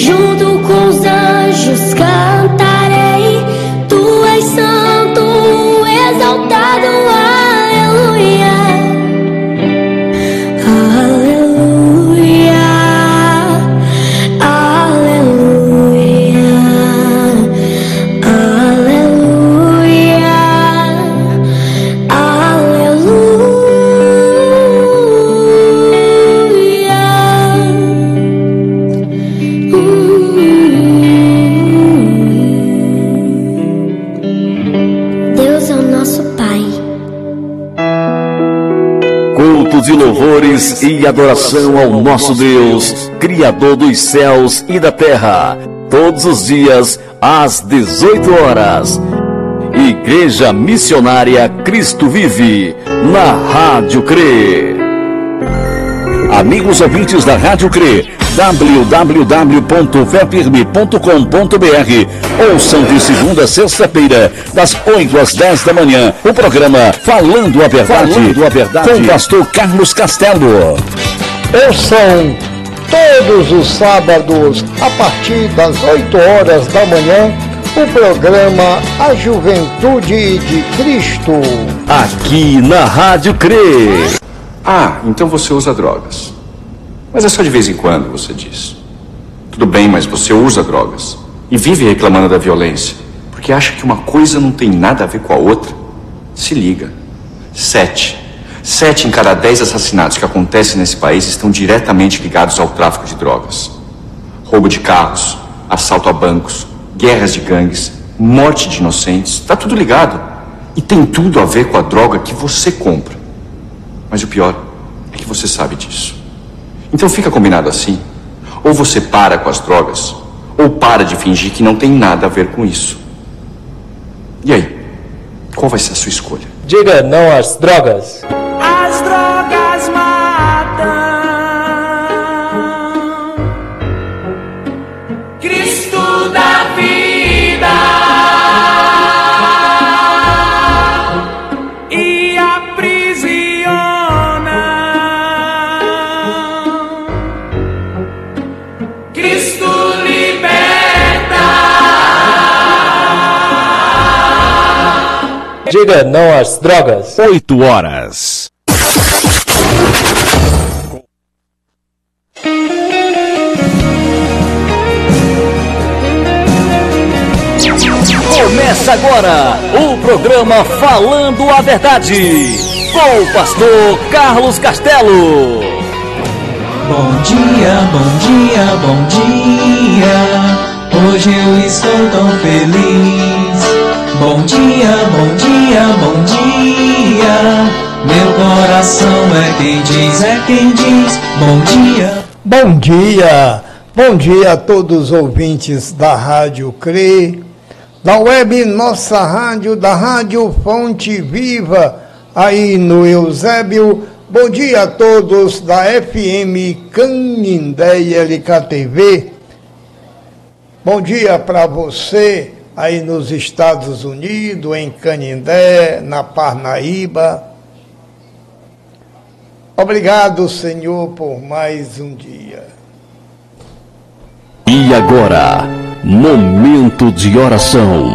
junto com os anjos cantarei. Louvores e adoração ao nosso Deus, Criador dos céus e da terra, todos os dias às 18 horas. Igreja Missionária Cristo Vive, na Rádio CRE. Amigos ouvintes da Rádio CRE, www.fepirme.com.br Ouçam de segunda a sexta-feira, das 8 às 10 da manhã, o programa Falando a Verdade, Falando a Verdade. com o pastor Carlos Castelo. Ouçam todos os sábados, a partir das 8 horas da manhã, o programa A Juventude de Cristo. Aqui na Rádio CRE. Ah, então você usa drogas. Mas é só de vez em quando, você diz. Tudo bem, mas você usa drogas. E vive reclamando da violência. Porque acha que uma coisa não tem nada a ver com a outra. Se liga. Sete. Sete em cada dez assassinatos que acontecem nesse país estão diretamente ligados ao tráfico de drogas. Roubo de carros, assalto a bancos, guerras de gangues, morte de inocentes. Tá tudo ligado. E tem tudo a ver com a droga que você compra. Mas o pior é que você sabe disso. Então fica combinado assim. Ou você para com as drogas, ou para de fingir que não tem nada a ver com isso. E aí? Qual vai ser a sua escolha? Diga não às drogas. Diga não às drogas. 8 horas. Começa agora o programa Falando a Verdade com o pastor Carlos Castelo. Bom dia, bom dia, bom dia. Hoje eu estou tão feliz. Bom dia, bom dia, bom dia. Meu coração é quem diz, é quem diz, bom dia. Bom dia, bom dia a todos os ouvintes da Rádio CRE, da web Nossa Rádio, da Rádio Fonte Viva, aí no Eusébio. Bom dia a todos da FM Canindé e LKTV. Bom dia para você aí nos Estados Unidos, em Canindé, na Parnaíba. Obrigado, Senhor, por mais um dia. E agora, momento de oração.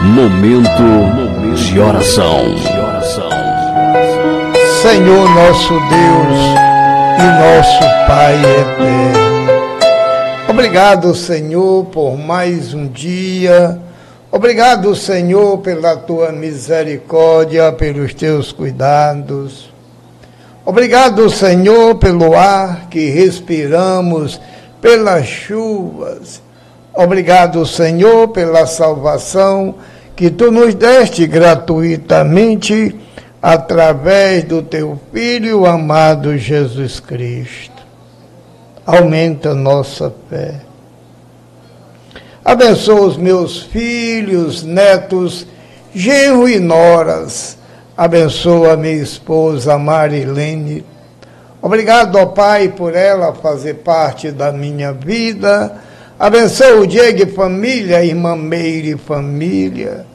Momento de oração. Senhor nosso Deus e nosso Pai eterno. Obrigado, Senhor, por mais um dia. Obrigado, Senhor, pela tua misericórdia, pelos teus cuidados. Obrigado, Senhor, pelo ar que respiramos, pelas chuvas. Obrigado, Senhor, pela salvação que tu nos deste gratuitamente através do teu Filho amado Jesus Cristo. Aumenta nossa fé. Abençoa os meus filhos, netos, genro e noras. Abençoa minha esposa Marilene. Obrigado, ó Pai, por ela fazer parte da minha vida. Abençoa o Diego e família, a irmã Meire e família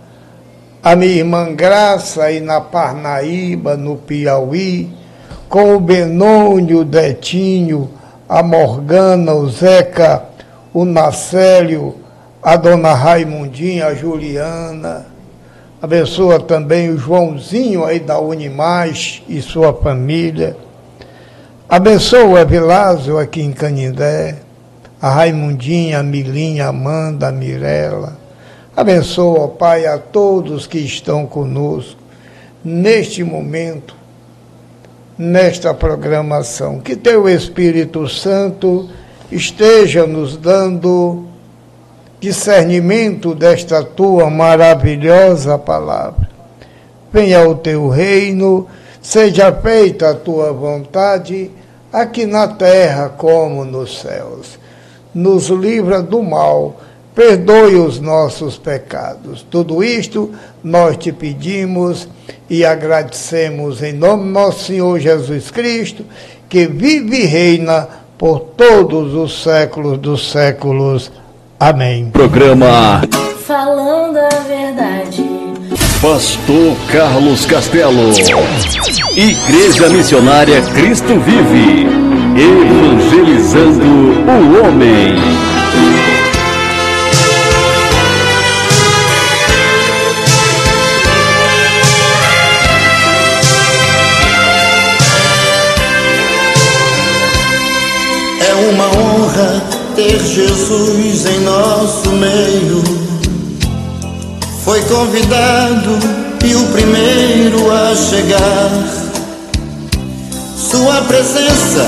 a minha irmã Graça aí na Parnaíba, no Piauí, com o Benônio, o Detinho, a Morgana, o Zeca, o Nacélio, a dona Raimundinha, a Juliana. Abençoa também o Joãozinho aí da Unimais e sua família. Abençoa o Evilásio aqui em Canindé, a Raimundinha, a Milinha, a Amanda, a Mirella Abençoa, Pai, a todos que estão conosco neste momento, nesta programação. Que Teu Espírito Santo esteja nos dando discernimento desta Tua maravilhosa palavra. Venha o Teu reino, seja feita a Tua vontade, aqui na terra como nos céus. Nos livra do mal perdoe os nossos pecados. Tudo isto nós te pedimos e agradecemos em nome do nosso Senhor Jesus Cristo, que vive e reina por todos os séculos dos séculos. Amém. Programa Falando a verdade. Pastor Carlos Castelo. Igreja Missionária Cristo Vive. Evangelizando o homem. Ter Jesus em nosso meio. Foi convidado e o primeiro a chegar. Sua presença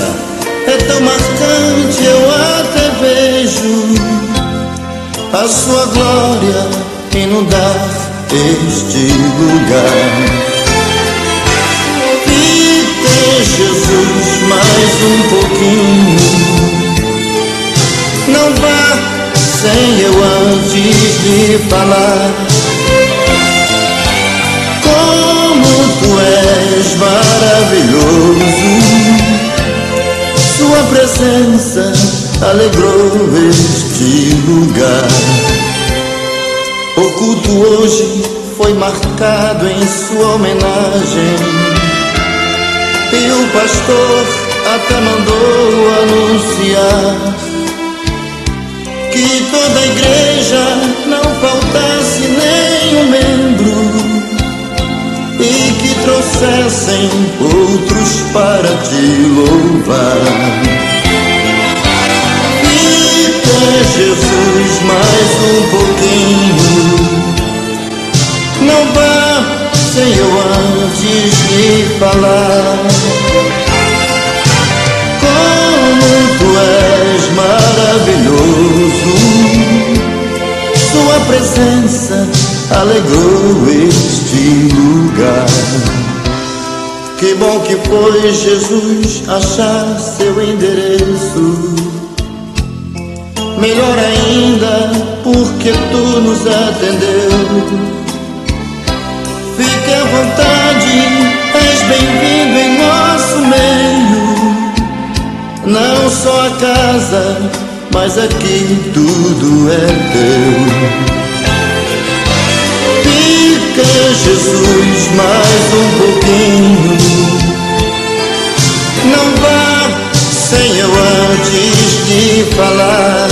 é tão marcante, eu até vejo a sua glória inundar este lugar. Jesus mais um pouquinho. Sem eu antes de falar. Como tu és maravilhoso, Sua presença alegrou este lugar. O culto hoje foi marcado em sua homenagem. E o pastor até mandou anunciar que toda a igreja não faltasse nenhum membro e que trouxessem outros para te louvar. E Jesus mais um pouquinho, não vá sem eu antes de falar. Presença alegrou este lugar. Que bom que foi Jesus achar seu endereço. Melhor ainda, porque tu nos atendeu. Fique à vontade, és bem-vindo em nosso meio. Não só a casa, mas aqui tudo é teu. Jesus, mais um pouquinho. Não vá sem eu antes de falar.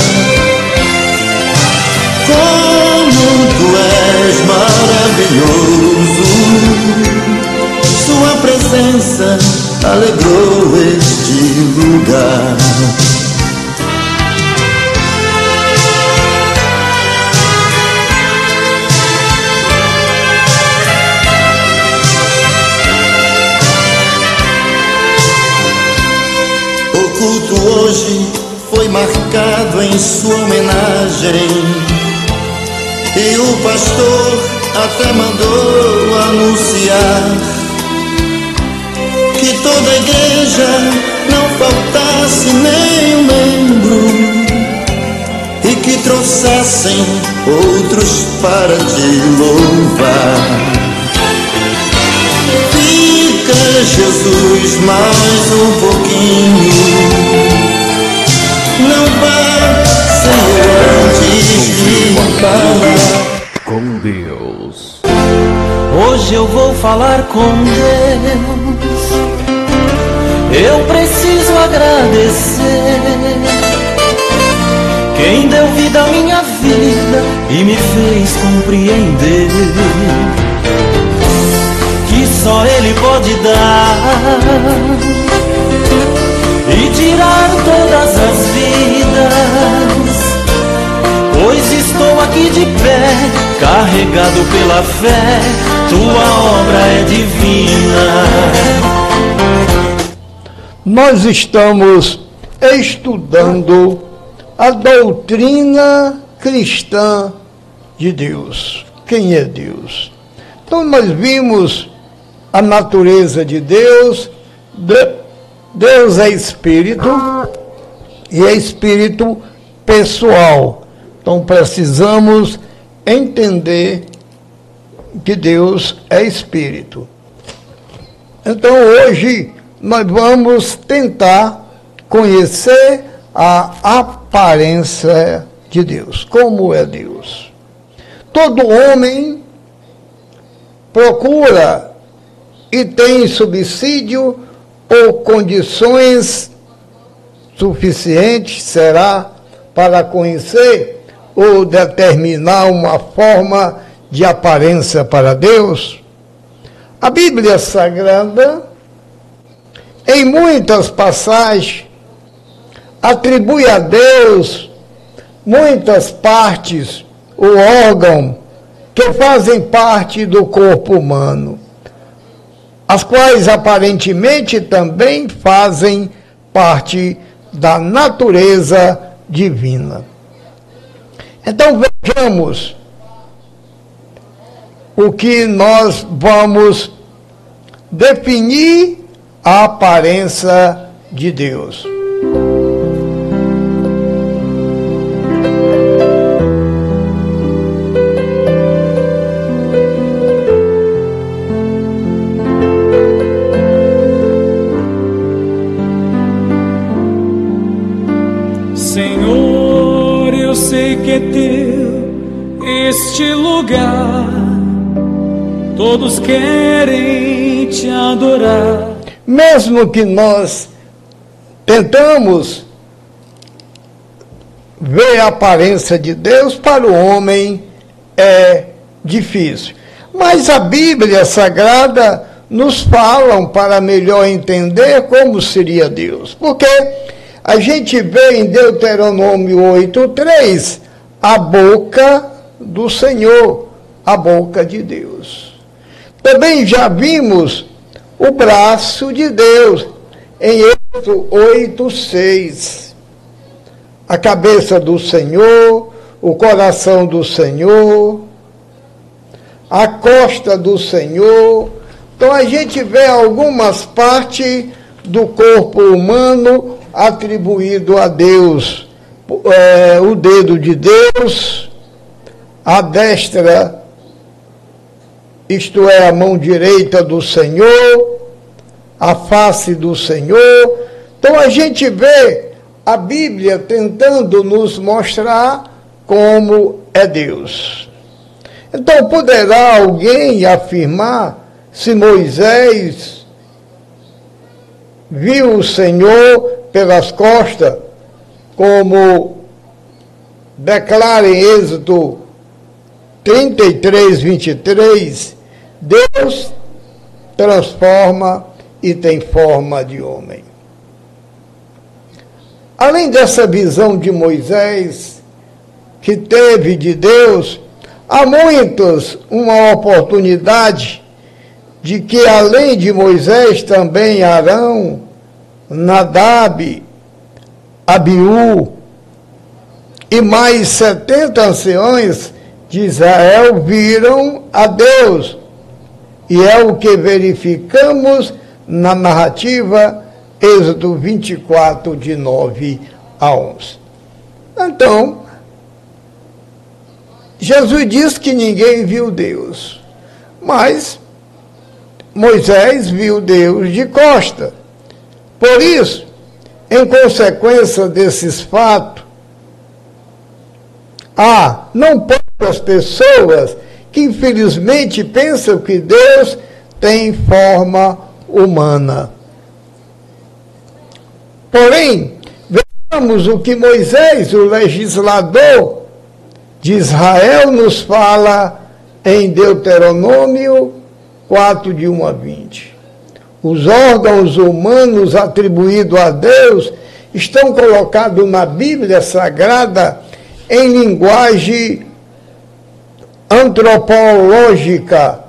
Como tu és maravilhoso. Sua presença alegrou este lugar. Marcado em sua homenagem. E o pastor até mandou anunciar que toda a igreja não faltasse nenhum membro e que trouxessem outros para te louvar. Fica, Jesus, mais um pouquinho. Com Deus. Hoje eu vou falar com Deus. Eu preciso agradecer. Quem deu vida à minha vida e me fez compreender que só Ele pode dar e tirar todas as vidas. Pois estou aqui de pé, carregado pela fé, tua obra é divina. Nós estamos estudando a doutrina cristã de Deus. Quem é Deus? Então nós vimos a natureza de Deus. De- Deus é espírito e é espírito pessoal. Então precisamos entender que Deus é espírito. Então hoje nós vamos tentar conhecer a aparência de Deus. Como é Deus? Todo homem procura e tem subsídio ou condições suficientes, será, para conhecer ou determinar uma forma de aparência para Deus? A Bíblia Sagrada, em muitas passagens, atribui a Deus muitas partes, o órgão, que fazem parte do corpo humano, as quais aparentemente também fazem parte da natureza divina. Então vejamos o que nós vamos definir a aparência de Deus. Querem te adorar. Mesmo que nós tentamos ver a aparência de Deus, para o homem é difícil. Mas a Bíblia Sagrada nos falam para melhor entender como seria Deus. Porque a gente vê em Deuteronômio 8:3 a boca do Senhor, a boca de Deus. Também já vimos o braço de Deus em Êxodo 8:6. A cabeça do Senhor, o coração do Senhor, a costa do Senhor, Então a gente vê algumas partes do corpo humano atribuído a Deus. É, o dedo de Deus, a destra, isto é, a mão direita do Senhor, a face do Senhor. Então a gente vê a Bíblia tentando nos mostrar como é Deus. Então poderá alguém afirmar se Moisés viu o Senhor pelas costas, como declara em Êxodo 33, 23, Deus transforma e tem forma de homem. Além dessa visão de Moisés, que teve de Deus, há muitos uma oportunidade de que além de Moisés também Arão, Nadab, Abiú e mais setenta anciões de Israel viram a Deus. E é o que verificamos na narrativa Êxodo 24, de 9 a 11. Então, Jesus diz que ninguém viu Deus, mas Moisés viu Deus de costa. Por isso, em consequência desses fatos, há não poucas pessoas que infelizmente pensam que Deus tem forma humana. Porém, vejamos o que Moisés, o legislador de Israel, nos fala em Deuteronômio 4, de 1 a 20. Os órgãos humanos atribuídos a Deus estão colocados na Bíblia Sagrada em linguagem antropológica,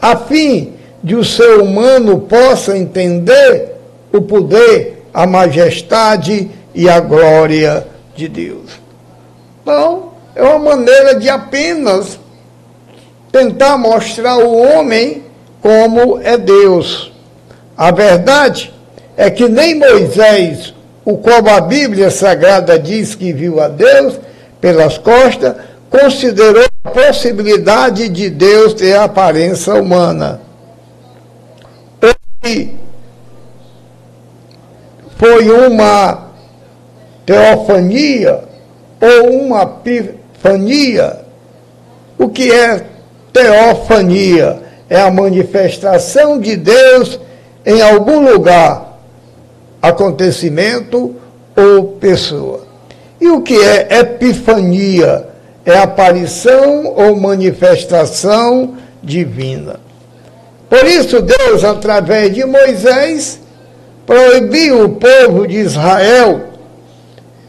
a fim de o ser humano possa entender o poder, a majestade e a glória de Deus. Então, é uma maneira de apenas tentar mostrar o homem como é Deus. A verdade é que nem Moisés, o qual a Bíblia Sagrada diz que viu a Deus pelas costas, considerou a possibilidade de Deus ter aparência humana. Ele foi uma teofania ou uma epifania. O que é teofania é a manifestação de Deus em algum lugar, acontecimento ou pessoa. E o que é epifania? É aparição ou manifestação divina. Por isso, Deus, através de Moisés, proibiu o povo de Israel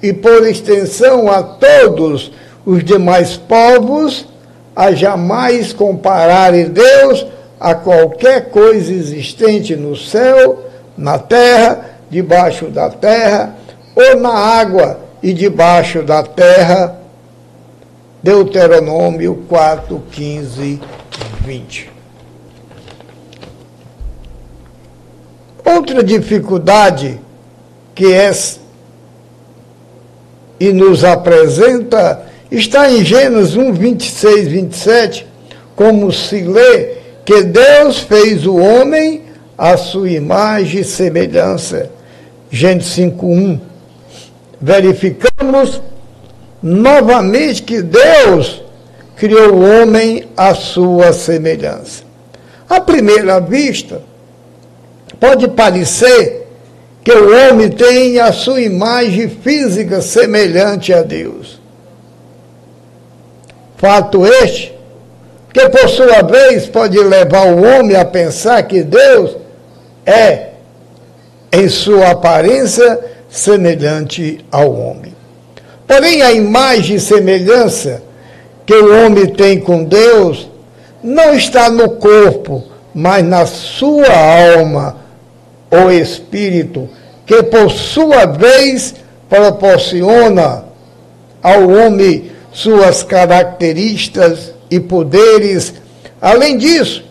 e, por extensão, a todos os demais povos a jamais compararem Deus a qualquer coisa existente no céu, na terra, debaixo da terra, ou na água e debaixo da terra. Deuteronômio 4, 15, 20. Outra dificuldade que é e nos apresenta Está em Gênesis 1, 26, 27, como se lê que Deus fez o homem à sua imagem e semelhança. Gênesis 5, 1. Verificamos novamente que Deus criou o homem à sua semelhança. À primeira vista, pode parecer que o homem tem a sua imagem física semelhante a Deus. Fato este, que por sua vez pode levar o homem a pensar que Deus é, em sua aparência, semelhante ao homem. Porém, a imagem e semelhança que o homem tem com Deus não está no corpo, mas na sua alma ou espírito, que por sua vez proporciona ao homem suas características e poderes. Além disso,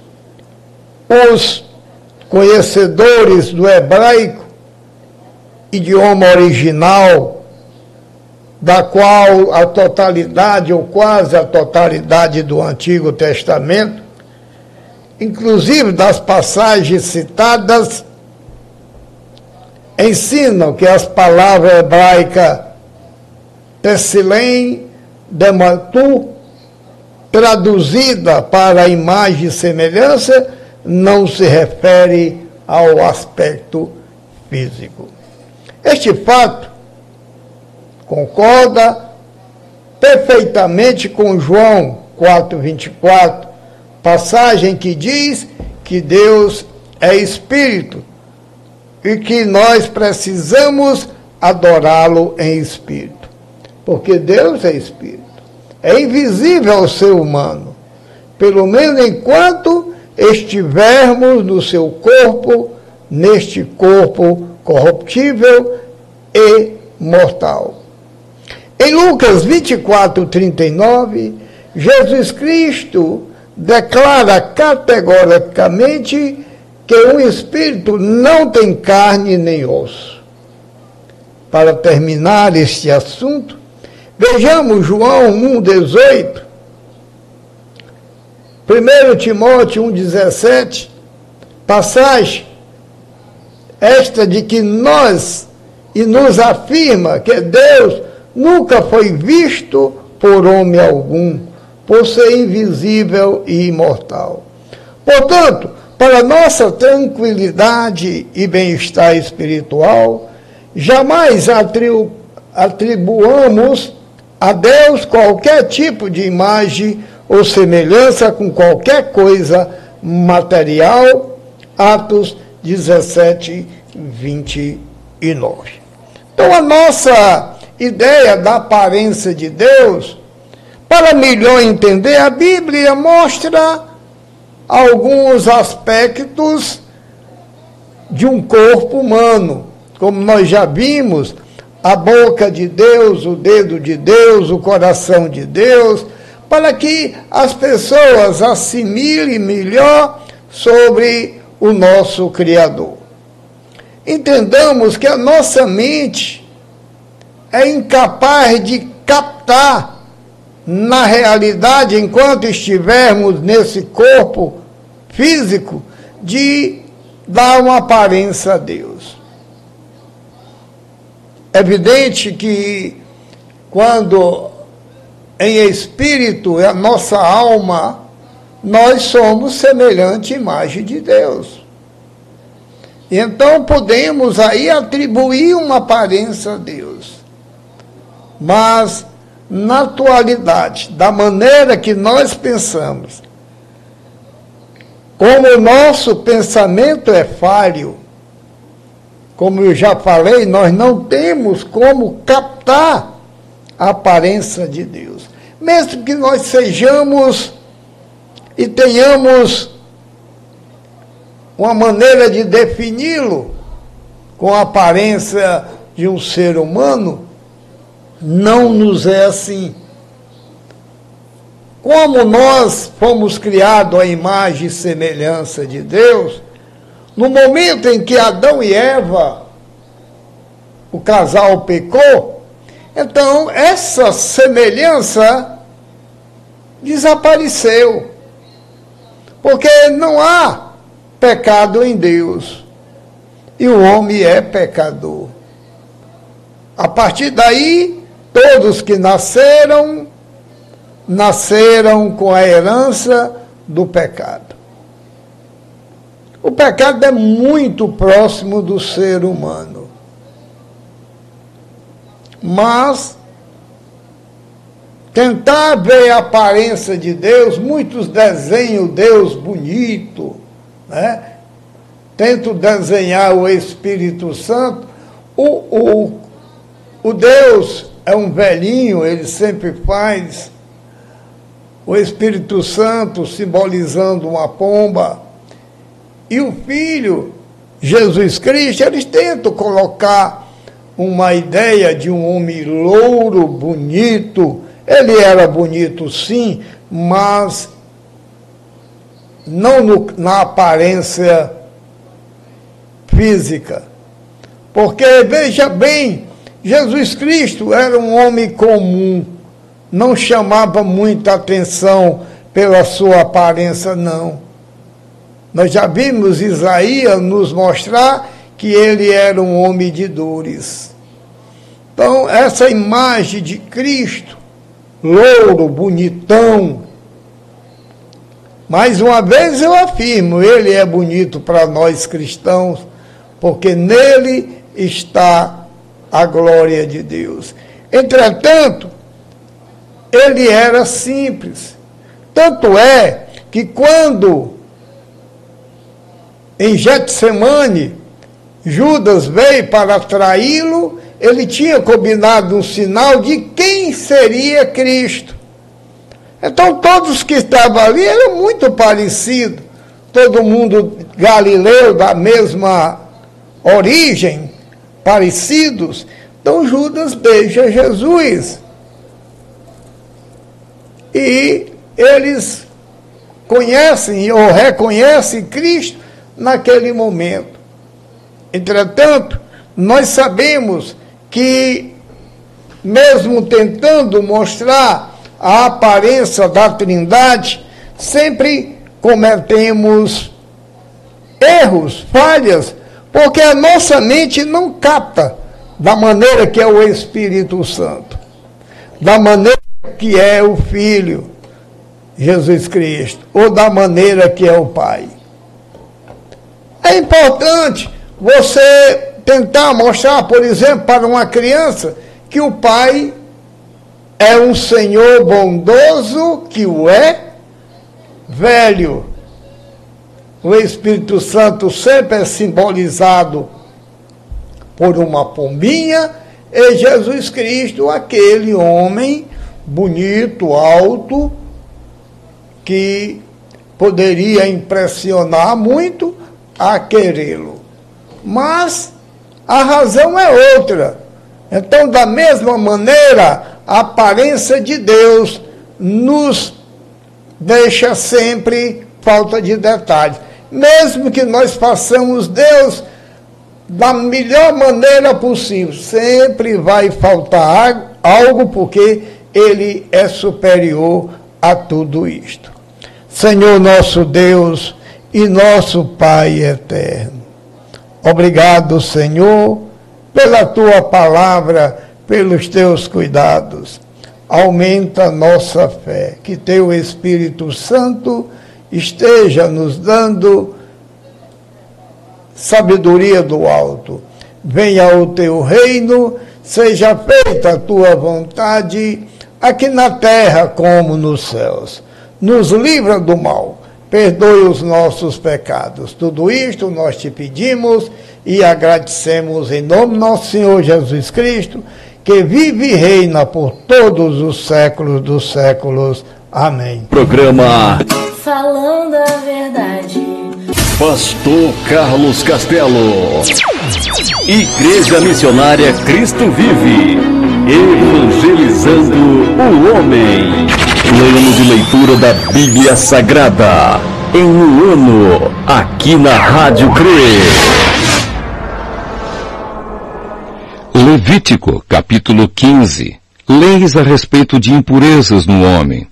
os conhecedores do hebraico, idioma original, da qual a totalidade ou quase a totalidade do Antigo Testamento, inclusive das passagens citadas, ensinam que as palavras hebraicas Tessilem, Dematu, traduzida para imagem e semelhança, não se refere ao aspecto físico. Este fato concorda perfeitamente com João 4:24, passagem que diz que Deus é espírito e que nós precisamos adorá-lo em espírito. Porque Deus é espírito. É invisível ao ser humano, pelo menos enquanto estivermos no seu corpo, neste corpo corruptível e mortal. Em Lucas 24, 39, Jesus Cristo declara categoricamente que um espírito não tem carne nem osso. Para terminar este assunto, vejamos João 1,18, 1 Timóteo 1,17, passagem esta de que nós, e nos afirma que Deus nunca foi visto por homem algum, por ser invisível e imortal. Portanto, para nossa tranquilidade e bem-estar espiritual, jamais atribu atribuamos a Deus qualquer tipo de imagem ou semelhança com qualquer coisa material. Atos 17, 29. Então, a nossa ideia da aparência de Deus, para melhor entender, a Bíblia mostra alguns aspectos de um corpo humano, como nós já vimos, a boca de Deus, o dedo de Deus, o coração de Deus, para que as pessoas assimilem melhor sobre o nosso Criador. Entendamos que a nossa mente é incapaz de captar na realidade, enquanto estivermos nesse corpo físico, de dar uma aparência a Deus. É evidente que quando em espírito, a nossa alma, nós somos semelhante imagem de Deus. Então podemos aí atribuir uma aparência a Deus. Mas na atualidade, da maneira que nós pensamos, como o nosso pensamento é falho, como eu já falei, nós não temos como captar a aparência de Deus. Mesmo que nós sejamos e tenhamos uma maneira de defini-lo com a aparência de um ser humano, não nos é assim. Como nós fomos criados à imagem e semelhança de Deus, no momento em que Adão e Eva, o casal pecou, então essa semelhança desapareceu. Porque não há pecado em Deus. E o homem é pecador. A partir daí, Todos que nasceram, nasceram com a herança do pecado. O pecado é muito próximo do ser humano. Mas tentar ver a aparência de Deus, muitos desenham Deus bonito, né? Tento desenhar o Espírito Santo, o, o, o Deus é um velhinho, ele sempre faz o Espírito Santo simbolizando uma pomba. E o Filho, Jesus Cristo, eles tentam colocar uma ideia de um homem louro, bonito. Ele era bonito sim, mas não no, na aparência física. Porque, veja bem, Jesus Cristo era um homem comum, não chamava muita atenção pela sua aparência, não. Nós já vimos Isaías nos mostrar que ele era um homem de dores. Então, essa imagem de Cristo, louro, bonitão, mais uma vez eu afirmo, ele é bonito para nós cristãos, porque nele está a glória de Deus. Entretanto, ele era simples. Tanto é que quando em Getsemane Judas veio para traí-lo, ele tinha combinado um sinal de quem seria Cristo. Então todos que estavam ali eram muito parecidos, todo mundo galileu da mesma origem, parecidos. Então Judas beija Jesus. E eles conhecem ou reconhecem Cristo naquele momento. Entretanto, nós sabemos que, mesmo tentando mostrar a aparência da Trindade, sempre cometemos erros, falhas, porque a nossa mente não capta da maneira que é o Espírito Santo, da maneira que é o Filho, Jesus Cristo, ou da maneira que é o Pai. É importante você tentar mostrar, por exemplo, para uma criança que o Pai é um Senhor bondoso que o é velho o Espírito Santo sempre é simbolizado por uma pombinha, e Jesus Cristo, aquele homem bonito, alto, que poderia impressionar muito a querê-lo. Mas a razão é outra. Então, da mesma maneira, a aparência de Deus nos deixa sempre falta de detalhes mesmo que nós façamos Deus da melhor maneira possível, sempre vai faltar algo porque ele é superior a tudo isto. Senhor nosso Deus e nosso Pai eterno. Obrigado, Senhor, pela tua palavra, pelos teus cuidados. Aumenta nossa fé, que teu Espírito Santo esteja nos dando sabedoria do alto. Venha o teu reino, seja feita a tua vontade, aqui na terra como nos céus. Nos livra do mal, perdoe os nossos pecados. Tudo isto nós te pedimos e agradecemos em nome nosso Senhor Jesus Cristo, que vive e reina por todos os séculos dos séculos. Amém. Programa falando a verdade. Pastor Carlos Castelo. Igreja Missionária Cristo Vive. Evangelizando o homem. Plano de leitura da Bíblia Sagrada. Em um ano, aqui na Rádio CRE. Levítico, capítulo 15. Leis a respeito de impurezas no homem.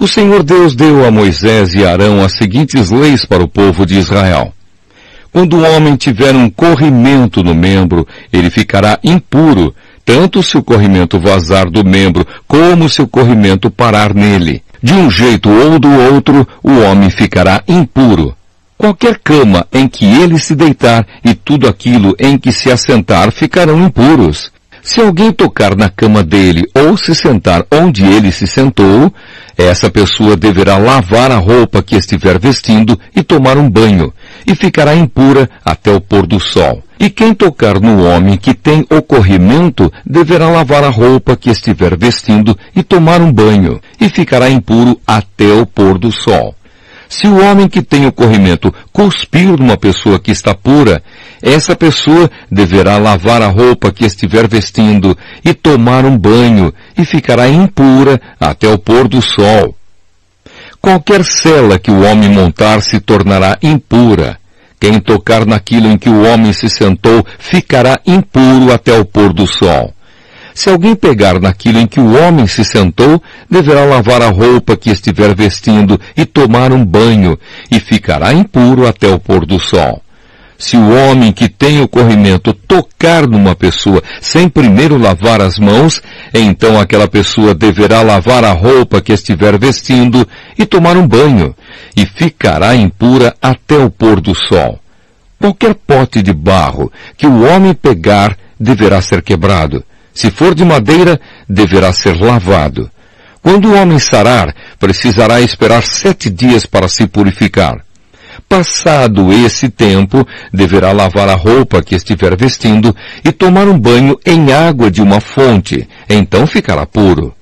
O Senhor Deus deu a Moisés e Arão as seguintes leis para o povo de Israel. Quando o homem tiver um corrimento no membro, ele ficará impuro, tanto se o corrimento vazar do membro, como se o corrimento parar nele. De um jeito ou do outro, o homem ficará impuro. Qualquer cama em que ele se deitar e tudo aquilo em que se assentar ficarão impuros. Se alguém tocar na cama dele ou se sentar onde ele se sentou, essa pessoa deverá lavar a roupa que estiver vestindo e tomar um banho, e ficará impura até o pôr do sol. E quem tocar no homem que tem ocorrimento deverá lavar a roupa que estiver vestindo e tomar um banho, e ficará impuro até o pôr do sol. Se o homem que tem o corrimento cuspir numa pessoa que está pura, essa pessoa deverá lavar a roupa que estiver vestindo e tomar um banho e ficará impura até o pôr do sol. Qualquer cela que o homem montar se tornará impura. Quem tocar naquilo em que o homem se sentou ficará impuro até o pôr do sol. Se alguém pegar naquilo em que o homem se sentou, deverá lavar a roupa que estiver vestindo e tomar um banho, e ficará impuro até o pôr do sol. Se o homem que tem o corrimento tocar numa pessoa sem primeiro lavar as mãos, então aquela pessoa deverá lavar a roupa que estiver vestindo e tomar um banho, e ficará impura até o pôr do sol. Qualquer pote de barro que o homem pegar deverá ser quebrado. Se for de madeira, deverá ser lavado. Quando o homem sarar, precisará esperar sete dias para se purificar. Passado esse tempo, deverá lavar a roupa que estiver vestindo e tomar um banho em água de uma fonte, então ficará puro.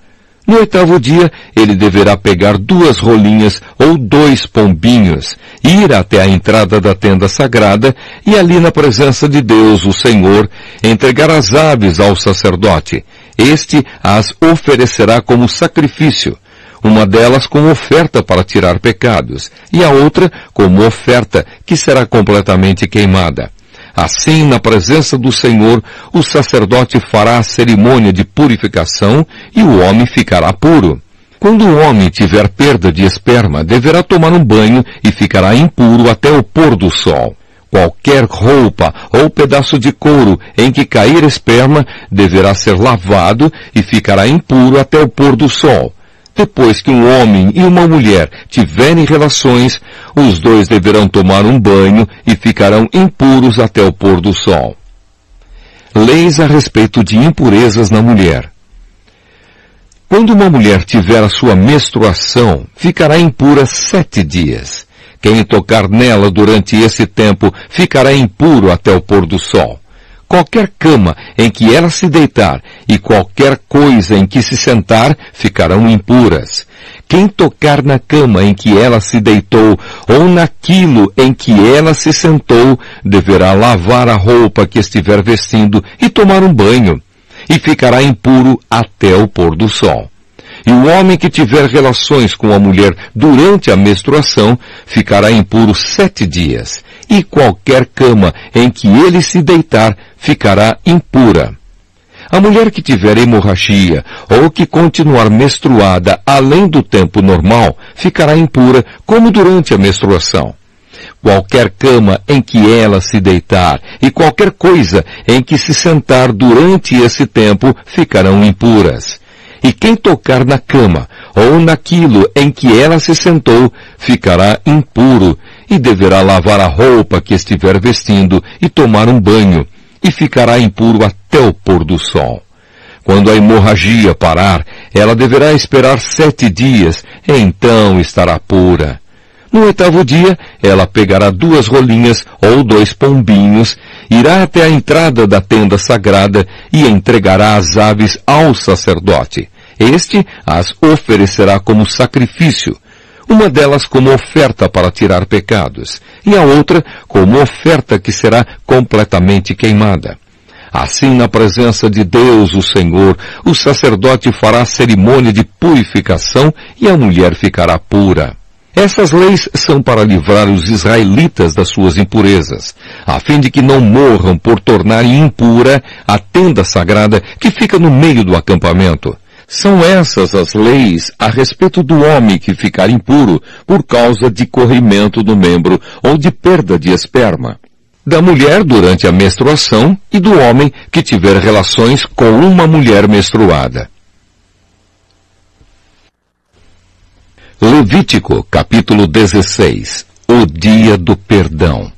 No oitavo dia, ele deverá pegar duas rolinhas ou dois pombinhos, ir até a entrada da tenda sagrada e ali na presença de Deus, o Senhor, entregar as aves ao sacerdote. Este as oferecerá como sacrifício uma delas como oferta para tirar pecados, e a outra como oferta que será completamente queimada. Assim, na presença do Senhor, o sacerdote fará a cerimônia de purificação e o homem ficará puro. Quando o homem tiver perda de esperma, deverá tomar um banho e ficará impuro até o pôr do sol. Qualquer roupa ou pedaço de couro em que cair esperma deverá ser lavado e ficará impuro até o pôr do sol. Depois que um homem e uma mulher tiverem relações, os dois deverão tomar um banho e ficarão impuros até o pôr do sol. Leis a respeito de impurezas na mulher. Quando uma mulher tiver a sua menstruação, ficará impura sete dias. Quem tocar nela durante esse tempo ficará impuro até o pôr do sol qualquer cama em que ela se deitar e qualquer coisa em que se sentar ficarão impuras. Quem tocar na cama em que ela se deitou ou naquilo em que ela se sentou deverá lavar a roupa que estiver vestindo e tomar um banho, e ficará impuro até o pôr do sol. E o homem que tiver relações com a mulher durante a menstruação ficará impuro sete dias, e qualquer cama em que ele se deitar ficará impura. A mulher que tiver hemorragia ou que continuar menstruada além do tempo normal ficará impura como durante a menstruação. Qualquer cama em que ela se deitar e qualquer coisa em que se sentar durante esse tempo ficarão impuras. E quem tocar na cama ou naquilo em que ela se sentou ficará impuro e deverá lavar a roupa que estiver vestindo e tomar um banho e ficará impuro até o pôr do sol. Quando a hemorragia parar, ela deverá esperar sete dias, então estará pura. No oitavo dia, ela pegará duas rolinhas ou dois pombinhos, irá até a entrada da tenda sagrada e entregará as aves ao sacerdote. Este as oferecerá como sacrifício, uma delas como oferta para tirar pecados, e a outra como oferta que será completamente queimada. Assim, na presença de Deus, o Senhor, o sacerdote fará cerimônia de purificação e a mulher ficará pura. Essas leis são para livrar os israelitas das suas impurezas, a fim de que não morram por tornarem impura a tenda sagrada que fica no meio do acampamento. São essas as leis a respeito do homem que ficar impuro por causa de corrimento do membro ou de perda de esperma. Da mulher durante a menstruação e do homem que tiver relações com uma mulher menstruada. Levítico capítulo 16 O dia do perdão.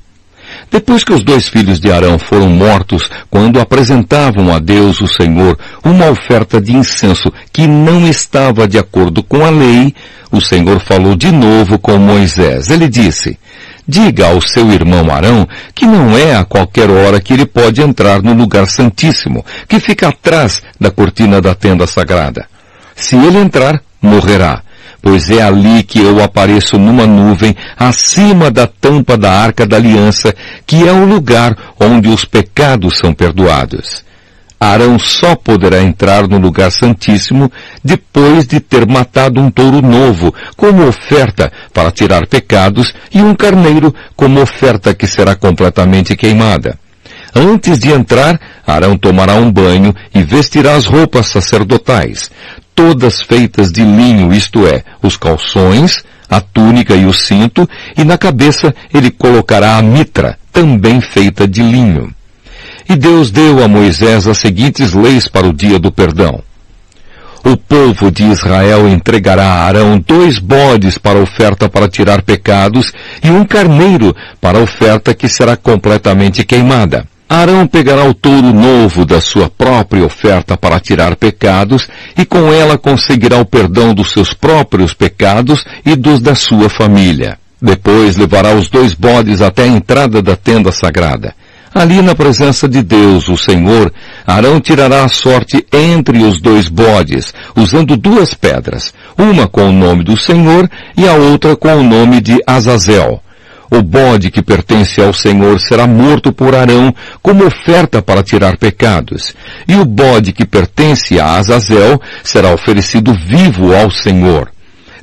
Depois que os dois filhos de Arão foram mortos, quando apresentavam a Deus o Senhor uma oferta de incenso que não estava de acordo com a lei, o Senhor falou de novo com Moisés. Ele disse, Diga ao seu irmão Arão que não é a qualquer hora que ele pode entrar no lugar santíssimo, que fica atrás da cortina da tenda sagrada. Se ele entrar, morrerá pois é ali que eu apareço numa nuvem acima da tampa da arca da aliança, que é o lugar onde os pecados são perdoados. Arão só poderá entrar no lugar santíssimo depois de ter matado um touro novo como oferta para tirar pecados e um carneiro como oferta que será completamente queimada. Antes de entrar, Arão tomará um banho e vestirá as roupas sacerdotais, todas feitas de linho, isto é, os calções, a túnica e o cinto, e na cabeça ele colocará a mitra, também feita de linho. E Deus deu a Moisés as seguintes leis para o dia do perdão. O povo de Israel entregará a Arão dois bodes para oferta para tirar pecados e um carneiro para oferta que será completamente queimada. Arão pegará o touro novo da sua própria oferta para tirar pecados e com ela conseguirá o perdão dos seus próprios pecados e dos da sua família. Depois levará os dois bodes até a entrada da tenda sagrada. Ali na presença de Deus, o Senhor, Arão tirará a sorte entre os dois bodes, usando duas pedras, uma com o nome do Senhor e a outra com o nome de Azazel. O bode que pertence ao Senhor será morto por Arão como oferta para tirar pecados, e o bode que pertence a Azazel será oferecido vivo ao Senhor.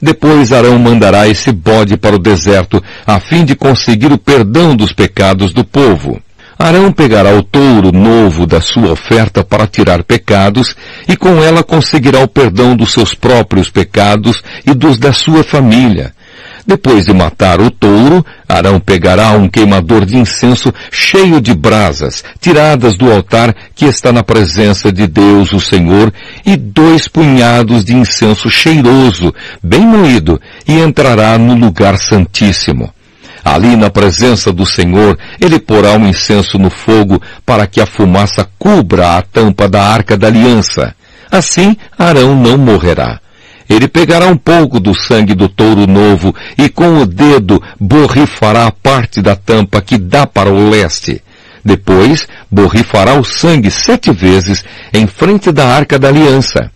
Depois Arão mandará esse bode para o deserto, a fim de conseguir o perdão dos pecados do povo. Arão pegará o touro novo da sua oferta para tirar pecados, e com ela conseguirá o perdão dos seus próprios pecados e dos da sua família. Depois de matar o touro, Arão pegará um queimador de incenso cheio de brasas, tiradas do altar que está na presença de Deus, o Senhor, e dois punhados de incenso cheiroso, bem moído, e entrará no lugar santíssimo. Ali na presença do Senhor, ele porá um incenso no fogo para que a fumaça cubra a tampa da arca da aliança. Assim, Arão não morrerá. Ele pegará um pouco do sangue do touro novo e com o dedo borrifará a parte da tampa que dá para o leste. Depois, borrifará o sangue sete vezes em frente da arca da aliança.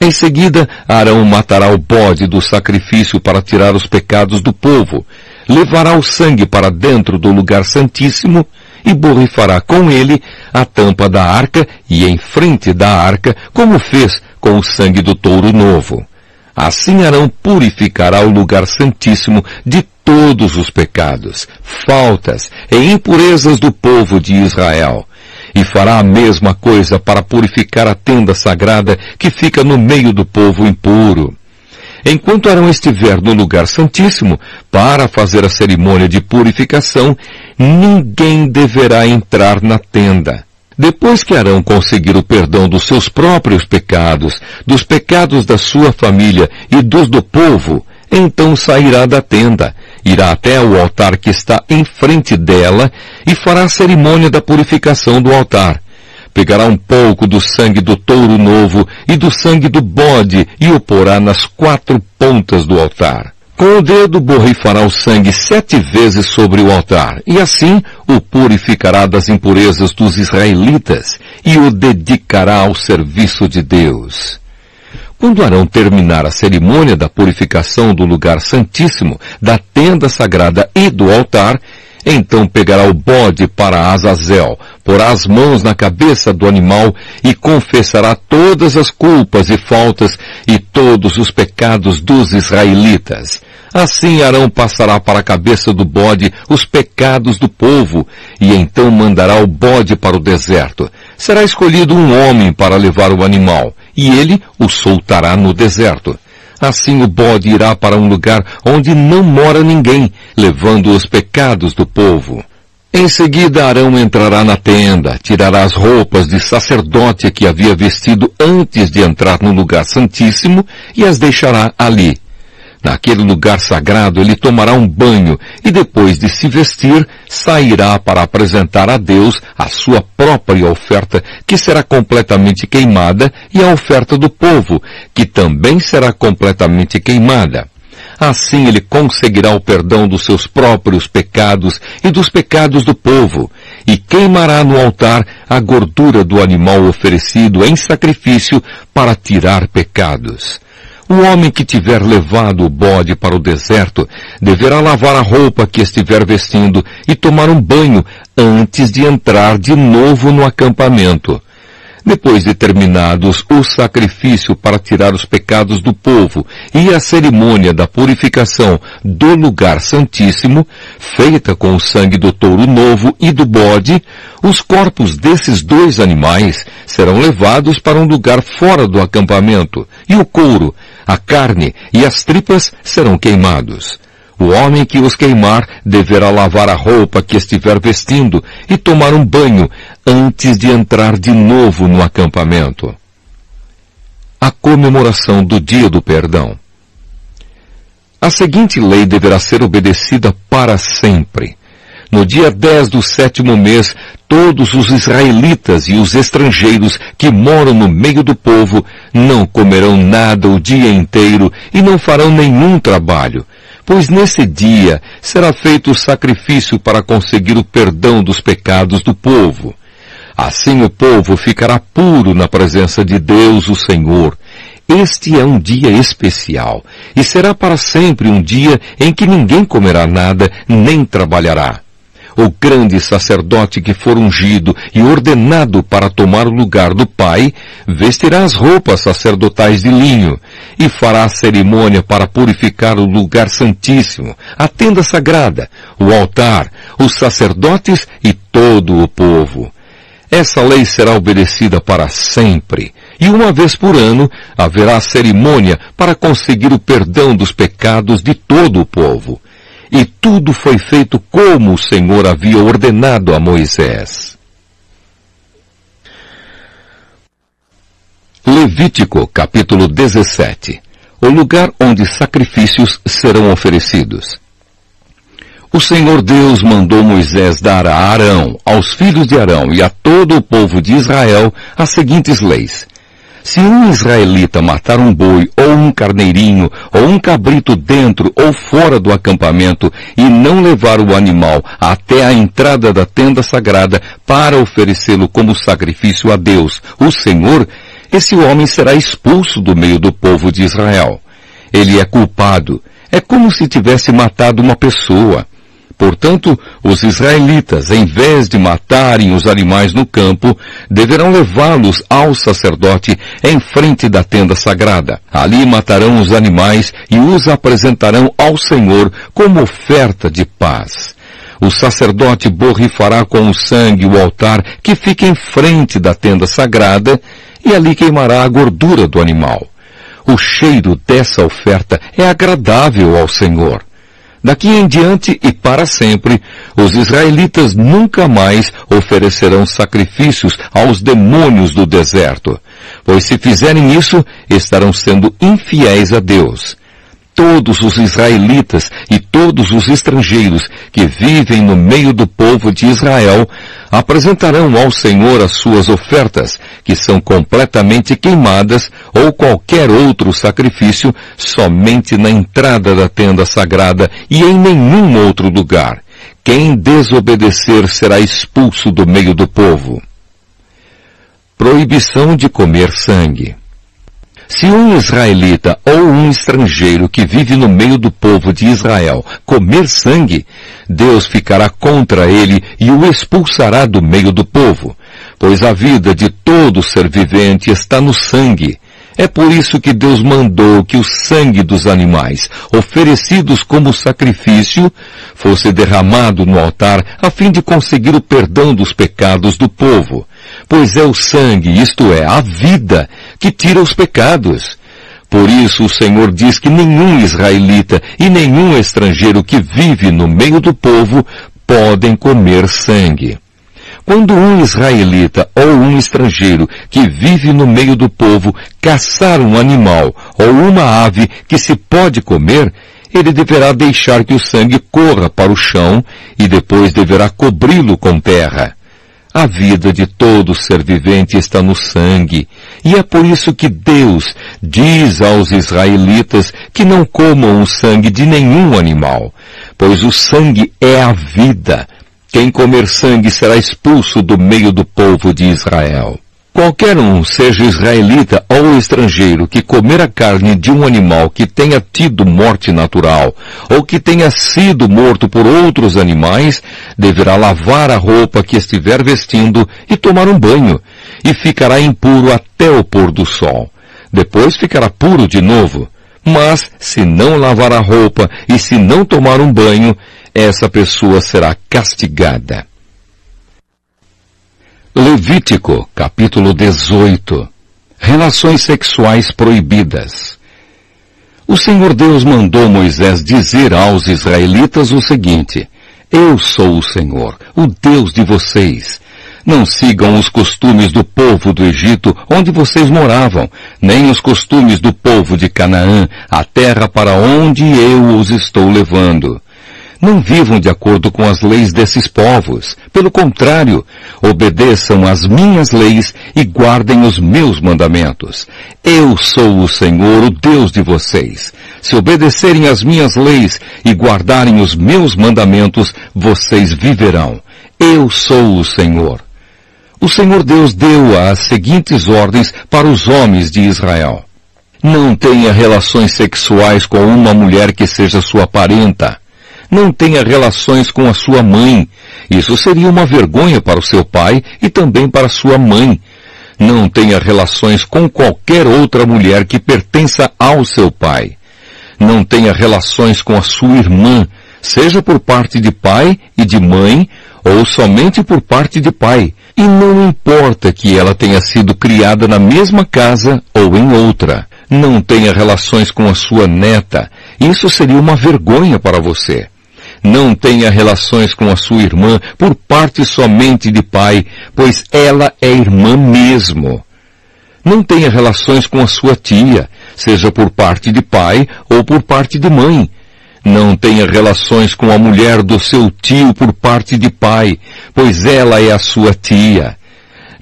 Em seguida, Arão matará o bode do sacrifício para tirar os pecados do povo levará o sangue para dentro do lugar santíssimo e borrifará com ele a tampa da arca e em frente da arca, como fez com o sangue do touro novo. Assim Arão purificará o lugar santíssimo de todos os pecados, faltas e impurezas do povo de Israel. E fará a mesma coisa para purificar a tenda sagrada que fica no meio do povo impuro. Enquanto Arão estiver no lugar santíssimo para fazer a cerimônia de purificação, ninguém deverá entrar na tenda. Depois que Arão conseguir o perdão dos seus próprios pecados, dos pecados da sua família e dos do povo, então sairá da tenda, irá até o altar que está em frente dela e fará a cerimônia da purificação do altar pegará um pouco do sangue do touro novo e do sangue do bode e o porá nas quatro pontas do altar. Com o dedo borrifará o sangue sete vezes sobre o altar, e assim o purificará das impurezas dos israelitas e o dedicará ao serviço de Deus. Quando Arão terminar a cerimônia da purificação do lugar santíssimo, da tenda sagrada e do altar, então pegará o bode para Azazel, porá as mãos na cabeça do animal e confessará todas as culpas e faltas e todos os pecados dos israelitas. Assim Arão passará para a cabeça do bode os pecados do povo, e então mandará o bode para o deserto. Será escolhido um homem para levar o animal, e ele o soltará no deserto. Assim o bode irá para um lugar onde não mora ninguém, levando os pecados do povo. Em seguida Arão entrará na tenda, tirará as roupas de sacerdote que havia vestido antes de entrar no lugar santíssimo e as deixará ali. Naquele lugar sagrado ele tomará um banho e depois de se vestir, sairá para apresentar a Deus a sua própria oferta, que será completamente queimada, e a oferta do povo, que também será completamente queimada. Assim ele conseguirá o perdão dos seus próprios pecados e dos pecados do povo, e queimará no altar a gordura do animal oferecido em sacrifício para tirar pecados. O homem que tiver levado o bode para o deserto deverá lavar a roupa que estiver vestindo e tomar um banho antes de entrar de novo no acampamento. Depois de terminados o sacrifício para tirar os pecados do povo e a cerimônia da purificação do lugar santíssimo, feita com o sangue do touro novo e do bode, os corpos desses dois animais serão levados para um lugar fora do acampamento, e o couro, a carne e as tripas serão queimados. O homem que os queimar deverá lavar a roupa que estiver vestindo e tomar um banho antes de entrar de novo no acampamento. A comemoração do Dia do Perdão. A seguinte lei deverá ser obedecida para sempre. No dia 10 do sétimo mês, todos os israelitas e os estrangeiros que moram no meio do povo não comerão nada o dia inteiro e não farão nenhum trabalho, pois nesse dia será feito o sacrifício para conseguir o perdão dos pecados do povo. Assim o povo ficará puro na presença de Deus, o Senhor. Este é um dia especial e será para sempre um dia em que ninguém comerá nada nem trabalhará o grande sacerdote que for ungido e ordenado para tomar o lugar do Pai, vestirá as roupas sacerdotais de linho e fará a cerimônia para purificar o lugar santíssimo, a tenda sagrada, o altar, os sacerdotes e todo o povo. Essa lei será obedecida para sempre, e uma vez por ano haverá cerimônia para conseguir o perdão dos pecados de todo o povo e tudo foi feito como o Senhor havia ordenado a Moisés. Levítico capítulo 17 O lugar onde sacrifícios serão oferecidos. O Senhor Deus mandou Moisés dar a Arão, aos filhos de Arão e a todo o povo de Israel as seguintes leis. Se um israelita matar um boi ou um carneirinho ou um cabrito dentro ou fora do acampamento e não levar o animal até a entrada da tenda sagrada para oferecê-lo como sacrifício a Deus, o Senhor, esse homem será expulso do meio do povo de Israel. Ele é culpado. É como se tivesse matado uma pessoa. Portanto, os israelitas, em vez de matarem os animais no campo, deverão levá-los ao sacerdote em frente da tenda sagrada. Ali matarão os animais e os apresentarão ao Senhor como oferta de paz. O sacerdote borrifará com o sangue o altar que fica em frente da tenda sagrada e ali queimará a gordura do animal. O cheiro dessa oferta é agradável ao Senhor. Daqui em diante e para sempre, os israelitas nunca mais oferecerão sacrifícios aos demônios do deserto, pois se fizerem isso, estarão sendo infiéis a Deus todos os israelitas e todos os estrangeiros que vivem no meio do povo de Israel apresentarão ao Senhor as suas ofertas, que são completamente queimadas, ou qualquer outro sacrifício, somente na entrada da tenda sagrada e em nenhum outro lugar. Quem desobedecer será expulso do meio do povo. Proibição de comer sangue. Se um israelita ou um estrangeiro que vive no meio do povo de Israel comer sangue, Deus ficará contra ele e o expulsará do meio do povo, pois a vida de todo ser vivente está no sangue. É por isso que Deus mandou que o sangue dos animais, oferecidos como sacrifício, fosse derramado no altar a fim de conseguir o perdão dos pecados do povo pois é o sangue, isto é, a vida, que tira os pecados. Por isso o Senhor diz que nenhum israelita e nenhum estrangeiro que vive no meio do povo podem comer sangue. Quando um israelita ou um estrangeiro que vive no meio do povo caçar um animal ou uma ave que se pode comer, ele deverá deixar que o sangue corra para o chão e depois deverá cobri-lo com terra. A vida de todo ser vivente está no sangue, e é por isso que Deus diz aos israelitas que não comam o sangue de nenhum animal, pois o sangue é a vida. Quem comer sangue será expulso do meio do povo de Israel. Qualquer um, seja israelita ou estrangeiro, que comer a carne de um animal que tenha tido morte natural ou que tenha sido morto por outros animais, deverá lavar a roupa que estiver vestindo e tomar um banho, e ficará impuro até o pôr do sol. Depois ficará puro de novo. Mas, se não lavar a roupa e se não tomar um banho, essa pessoa será castigada. Levítico, capítulo 18. Relações sexuais proibidas. O Senhor Deus mandou Moisés dizer aos israelitas o seguinte, Eu sou o Senhor, o Deus de vocês. Não sigam os costumes do povo do Egito, onde vocês moravam, nem os costumes do povo de Canaã, a terra para onde eu os estou levando. Não vivam de acordo com as leis desses povos. Pelo contrário, obedeçam às minhas leis e guardem os meus mandamentos. Eu sou o Senhor, o Deus de vocês. Se obedecerem às minhas leis e guardarem os meus mandamentos, vocês viverão. Eu sou o Senhor. O Senhor Deus deu as seguintes ordens para os homens de Israel. Não tenha relações sexuais com uma mulher que seja sua parenta não tenha relações com a sua mãe. Isso seria uma vergonha para o seu pai e também para sua mãe. Não tenha relações com qualquer outra mulher que pertença ao seu pai. Não tenha relações com a sua irmã, seja por parte de pai e de mãe, ou somente por parte de pai. E não importa que ela tenha sido criada na mesma casa ou em outra. Não tenha relações com a sua neta. Isso seria uma vergonha para você. Não tenha relações com a sua irmã por parte somente de pai, pois ela é irmã mesmo. Não tenha relações com a sua tia, seja por parte de pai ou por parte de mãe. Não tenha relações com a mulher do seu tio por parte de pai, pois ela é a sua tia.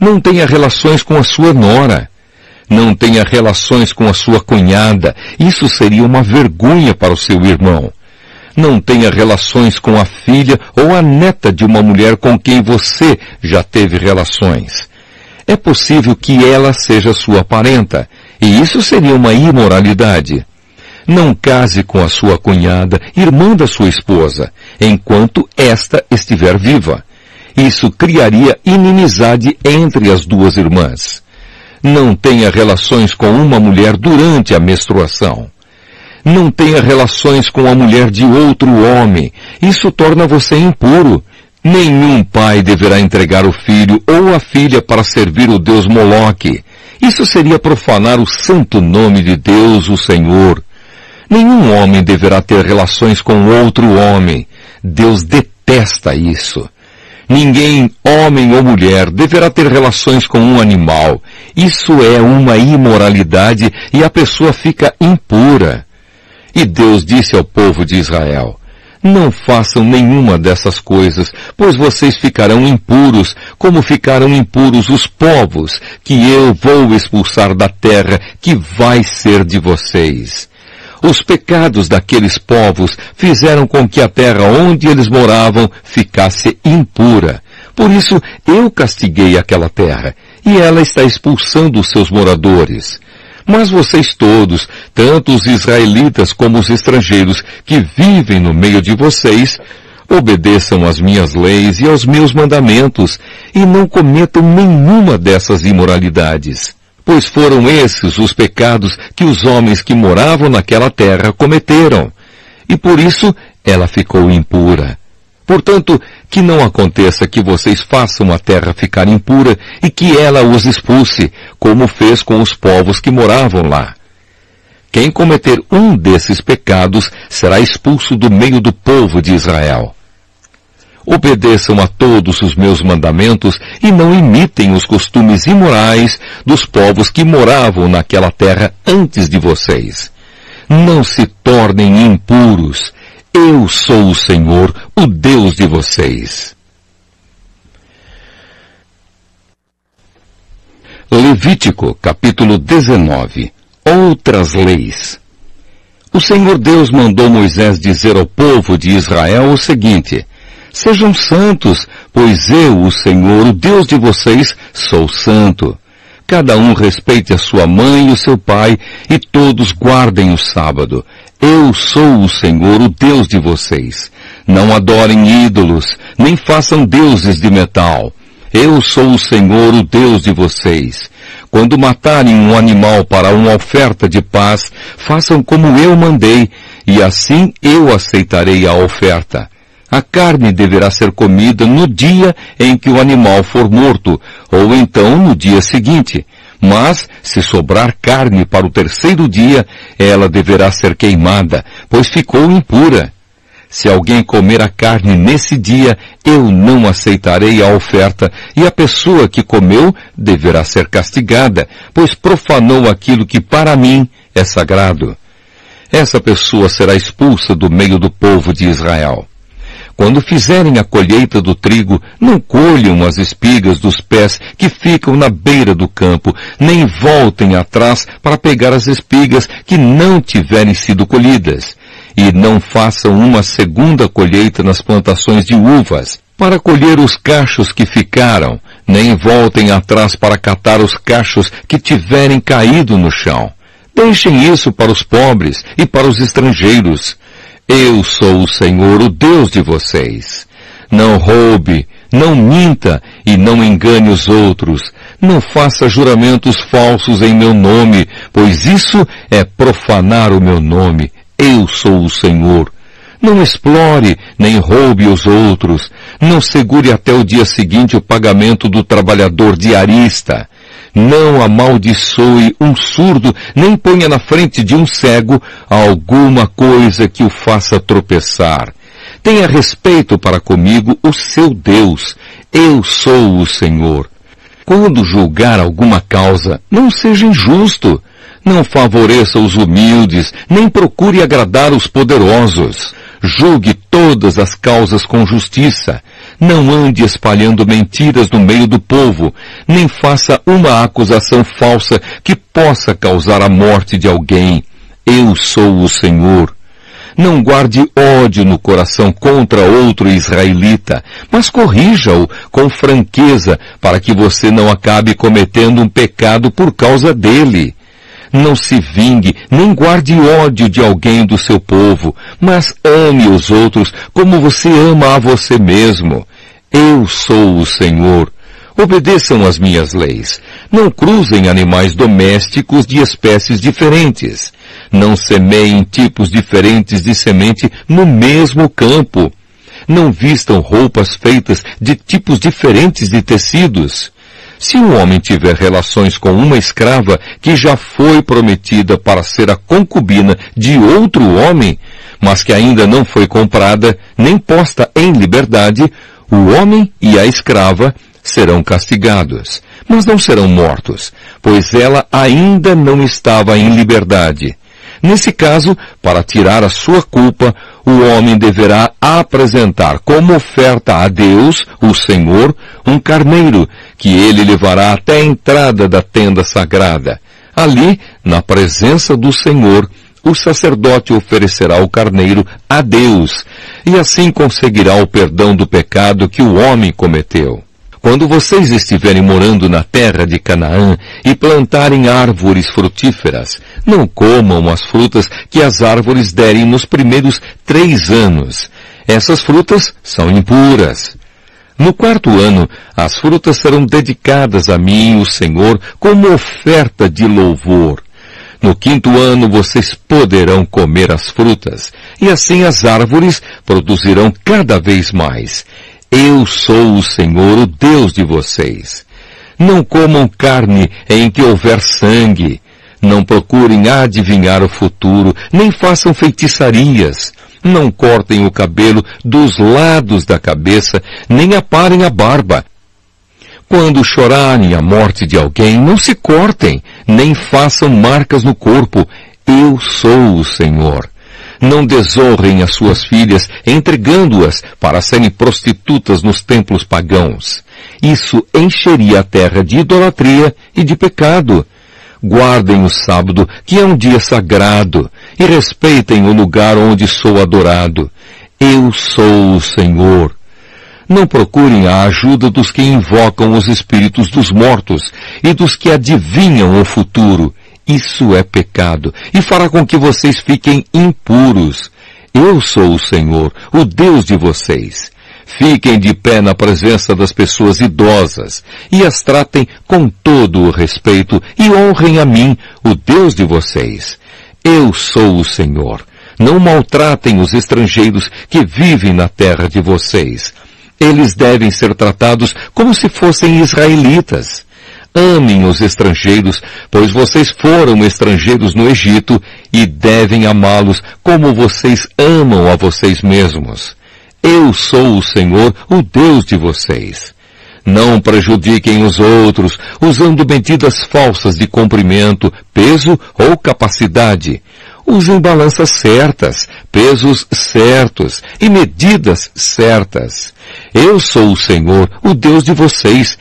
Não tenha relações com a sua nora. Não tenha relações com a sua cunhada. Isso seria uma vergonha para o seu irmão não tenha relações com a filha ou a neta de uma mulher com quem você já teve relações. É possível que ela seja sua parenta, e isso seria uma imoralidade. Não case com a sua cunhada, irmã da sua esposa, enquanto esta estiver viva. Isso criaria inimizade entre as duas irmãs. Não tenha relações com uma mulher durante a menstruação. Não tenha relações com a mulher de outro homem. Isso torna você impuro. Nenhum pai deverá entregar o filho ou a filha para servir o Deus Moloque. Isso seria profanar o santo nome de Deus, o Senhor. Nenhum homem deverá ter relações com outro homem. Deus detesta isso. Ninguém, homem ou mulher, deverá ter relações com um animal. Isso é uma imoralidade e a pessoa fica impura. E Deus disse ao povo de Israel, não façam nenhuma dessas coisas, pois vocês ficarão impuros, como ficaram impuros os povos que eu vou expulsar da terra que vai ser de vocês. Os pecados daqueles povos fizeram com que a terra onde eles moravam ficasse impura. Por isso eu castiguei aquela terra, e ela está expulsando os seus moradores. Mas vocês todos, tanto os israelitas como os estrangeiros que vivem no meio de vocês, obedeçam às minhas leis e aos meus mandamentos e não cometam nenhuma dessas imoralidades. Pois foram esses os pecados que os homens que moravam naquela terra cometeram. E por isso ela ficou impura. Portanto, que não aconteça que vocês façam a terra ficar impura e que ela os expulse, como fez com os povos que moravam lá. Quem cometer um desses pecados será expulso do meio do povo de Israel. Obedeçam a todos os meus mandamentos e não imitem os costumes imorais dos povos que moravam naquela terra antes de vocês. Não se tornem impuros, eu sou o Senhor, o Deus de vocês. Levítico, capítulo 19. Outras leis. O Senhor Deus mandou Moisés dizer ao povo de Israel o seguinte, Sejam santos, pois eu, o Senhor, o Deus de vocês, sou santo. cada um respeite a sua mãe e o seu pai, e todos guardem o sábado. Eu sou o Senhor, o Deus de vocês. Não adorem ídolos, nem façam deuses de metal. Eu sou o Senhor, o Deus de vocês. Quando matarem um animal para uma oferta de paz, façam como eu mandei, e assim eu aceitarei a oferta. A carne deverá ser comida no dia em que o animal for morto, ou então no dia seguinte. Mas, se sobrar carne para o terceiro dia, ela deverá ser queimada, pois ficou impura. Se alguém comer a carne nesse dia, eu não aceitarei a oferta, e a pessoa que comeu deverá ser castigada, pois profanou aquilo que para mim é sagrado. Essa pessoa será expulsa do meio do povo de Israel. Quando fizerem a colheita do trigo, não colham as espigas dos pés que ficam na beira do campo, nem voltem atrás para pegar as espigas que não tiverem sido colhidas. E não façam uma segunda colheita nas plantações de uvas, para colher os cachos que ficaram, nem voltem atrás para catar os cachos que tiverem caído no chão. Deixem isso para os pobres e para os estrangeiros. Eu sou o Senhor, o Deus de vocês. Não roube, não minta e não engane os outros. Não faça juramentos falsos em meu nome, pois isso é profanar o meu nome. Eu sou o Senhor. Não explore nem roube os outros. Não segure até o dia seguinte o pagamento do trabalhador diarista. Não amaldiçoe um surdo, nem ponha na frente de um cego alguma coisa que o faça tropeçar. Tenha respeito para comigo, o seu Deus. Eu sou o Senhor. Quando julgar alguma causa, não seja injusto. Não favoreça os humildes, nem procure agradar os poderosos. Julgue todas as causas com justiça. Não ande espalhando mentiras no meio do povo, nem faça uma acusação falsa que possa causar a morte de alguém. Eu sou o Senhor. Não guarde ódio no coração contra outro israelita, mas corrija-o com franqueza para que você não acabe cometendo um pecado por causa dele. Não se vingue, nem guarde ódio de alguém do seu povo, mas ame os outros como você ama a você mesmo. Eu sou o Senhor. Obedeçam as minhas leis. Não cruzem animais domésticos de espécies diferentes. Não semeiem tipos diferentes de semente no mesmo campo. Não vistam roupas feitas de tipos diferentes de tecidos. Se um homem tiver relações com uma escrava que já foi prometida para ser a concubina de outro homem, mas que ainda não foi comprada nem posta em liberdade, o homem e a escrava serão castigados, mas não serão mortos, pois ela ainda não estava em liberdade. Nesse caso, para tirar a sua culpa, o homem deverá apresentar como oferta a Deus, o Senhor, um carneiro, que ele levará até a entrada da tenda sagrada. Ali, na presença do Senhor, o sacerdote oferecerá o carneiro a Deus, e assim conseguirá o perdão do pecado que o homem cometeu. Quando vocês estiverem morando na terra de Canaã e plantarem árvores frutíferas, não comam as frutas que as árvores derem nos primeiros três anos. Essas frutas são impuras. No quarto ano, as frutas serão dedicadas a mim, o Senhor, como oferta de louvor. No quinto ano vocês poderão comer as frutas, e assim as árvores produzirão cada vez mais. Eu sou o Senhor, o Deus de vocês. Não comam carne em que houver sangue. Não procurem adivinhar o futuro, nem façam feitiçarias. Não cortem o cabelo dos lados da cabeça, nem aparem a barba. Quando chorarem a morte de alguém, não se cortem, nem façam marcas no corpo. Eu sou o Senhor. Não desonrem as suas filhas, entregando-as para serem prostitutas nos templos pagãos. Isso encheria a terra de idolatria e de pecado. Guardem o sábado, que é um dia sagrado, e respeitem o lugar onde sou adorado. Eu sou o Senhor. Não procurem a ajuda dos que invocam os espíritos dos mortos e dos que adivinham o futuro. Isso é pecado e fará com que vocês fiquem impuros. Eu sou o Senhor, o Deus de vocês. Fiquem de pé na presença das pessoas idosas e as tratem com todo o respeito e honrem a mim, o Deus de vocês. Eu sou o Senhor. Não maltratem os estrangeiros que vivem na terra de vocês. Eles devem ser tratados como se fossem israelitas. Amem os estrangeiros, pois vocês foram estrangeiros no Egito e devem amá-los como vocês amam a vocês mesmos. Eu sou o Senhor, o Deus de vocês. Não prejudiquem os outros usando medidas falsas de comprimento, peso ou capacidade. Usem balanças certas, pesos certos e medidas certas. Eu sou o Senhor, o Deus de vocês.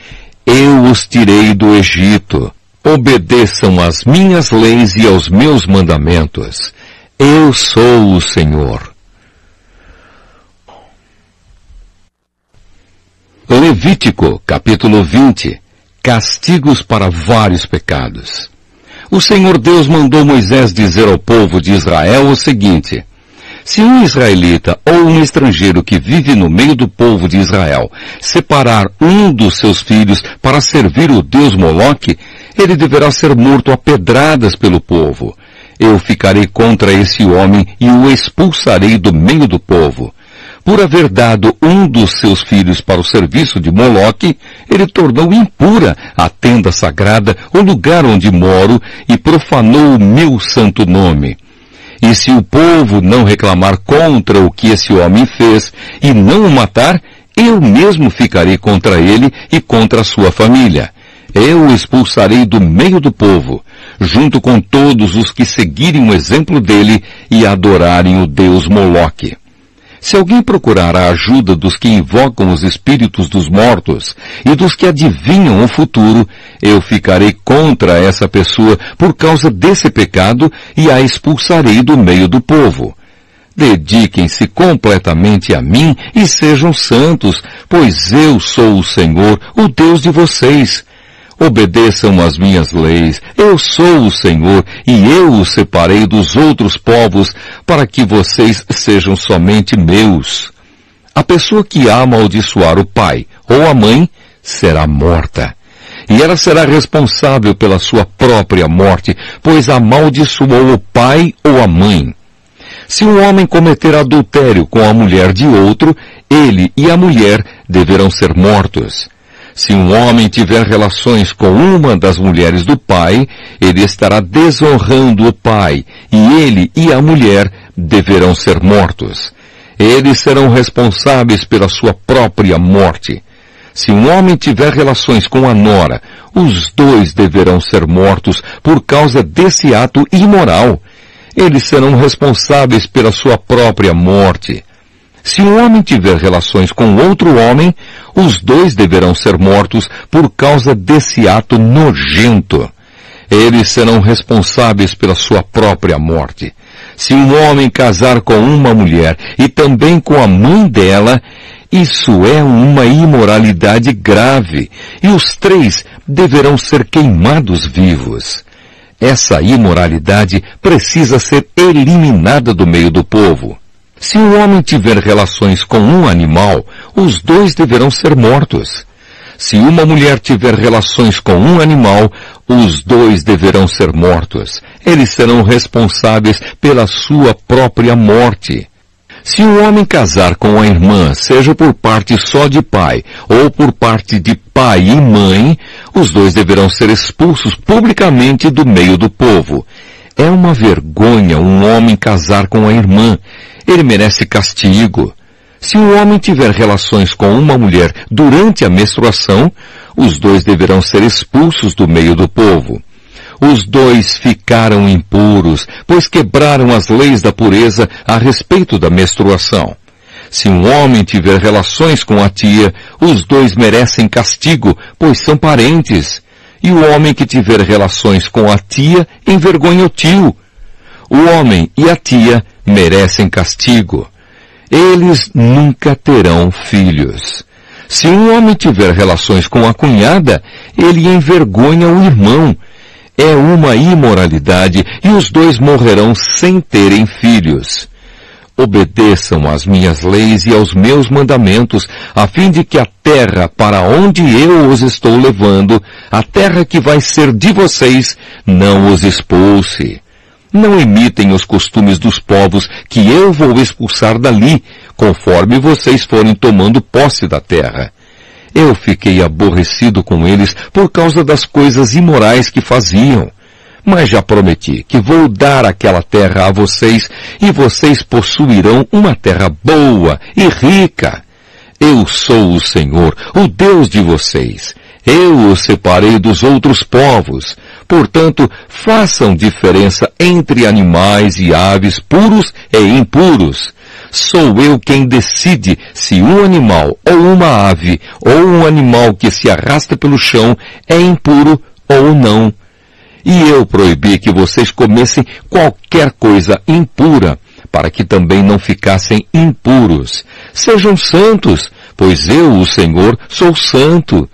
Eu os tirei do Egito. Obedeçam às minhas leis e aos meus mandamentos. Eu sou o Senhor. Levítico, capítulo 20. Castigos para vários pecados. O Senhor Deus mandou Moisés dizer ao povo de Israel o seguinte, se um israelita ou um estrangeiro que vive no meio do povo de Israel separar um dos seus filhos para servir o Deus Moloque, ele deverá ser morto a pedradas pelo povo. Eu ficarei contra esse homem e o expulsarei do meio do povo. Por haver dado um dos seus filhos para o serviço de Moloque, ele tornou impura a tenda sagrada, o lugar onde moro, e profanou o meu santo nome. E se o povo não reclamar contra o que esse homem fez e não o matar, eu mesmo ficarei contra ele e contra a sua família. Eu o expulsarei do meio do povo, junto com todos os que seguirem o exemplo dele e adorarem o Deus Moloque. Se alguém procurar a ajuda dos que invocam os espíritos dos mortos e dos que adivinham o futuro, eu ficarei contra essa pessoa por causa desse pecado e a expulsarei do meio do povo. Dediquem-se completamente a mim e sejam santos, pois eu sou o Senhor, o Deus de vocês. Obedeçam às minhas leis. Eu sou o Senhor e eu os separei dos outros povos para que vocês sejam somente meus. A pessoa que amaldiçoar o pai ou a mãe será morta. E ela será responsável pela sua própria morte, pois amaldiçoou o pai ou a mãe. Se um homem cometer adultério com a mulher de outro, ele e a mulher deverão ser mortos. Se um homem tiver relações com uma das mulheres do pai, ele estará desonrando o pai, e ele e a mulher deverão ser mortos. Eles serão responsáveis pela sua própria morte. Se um homem tiver relações com a nora, os dois deverão ser mortos por causa desse ato imoral. Eles serão responsáveis pela sua própria morte. Se um homem tiver relações com outro homem, os dois deverão ser mortos por causa desse ato nojento. Eles serão responsáveis pela sua própria morte. Se um homem casar com uma mulher e também com a mãe dela, isso é uma imoralidade grave e os três deverão ser queimados vivos. Essa imoralidade precisa ser eliminada do meio do povo. Se um homem tiver relações com um animal, os dois deverão ser mortos. Se uma mulher tiver relações com um animal, os dois deverão ser mortos. Eles serão responsáveis pela sua própria morte. Se um homem casar com a irmã, seja por parte só de pai ou por parte de pai e mãe, os dois deverão ser expulsos publicamente do meio do povo. É uma vergonha um homem casar com a irmã ele merece castigo. Se um homem tiver relações com uma mulher durante a menstruação, os dois deverão ser expulsos do meio do povo. Os dois ficaram impuros, pois quebraram as leis da pureza a respeito da menstruação. Se um homem tiver relações com a tia, os dois merecem castigo, pois são parentes. E o homem que tiver relações com a tia envergonha o tio. O homem e a tia merecem castigo. Eles nunca terão filhos. Se um homem tiver relações com a cunhada, ele envergonha o irmão. É uma imoralidade e os dois morrerão sem terem filhos. Obedeçam às minhas leis e aos meus mandamentos, a fim de que a terra para onde eu os estou levando, a terra que vai ser de vocês, não os expulse. Não imitem os costumes dos povos que eu vou expulsar dali, conforme vocês forem tomando posse da terra. Eu fiquei aborrecido com eles por causa das coisas imorais que faziam. Mas já prometi que vou dar aquela terra a vocês e vocês possuirão uma terra boa e rica. Eu sou o Senhor, o Deus de vocês. Eu os separei dos outros povos. Portanto, façam diferença entre animais e aves puros e impuros. Sou eu quem decide se um animal ou uma ave ou um animal que se arrasta pelo chão é impuro ou não. E eu proibi que vocês comessem qualquer coisa impura, para que também não ficassem impuros. Sejam santos, pois eu, o Senhor, sou santo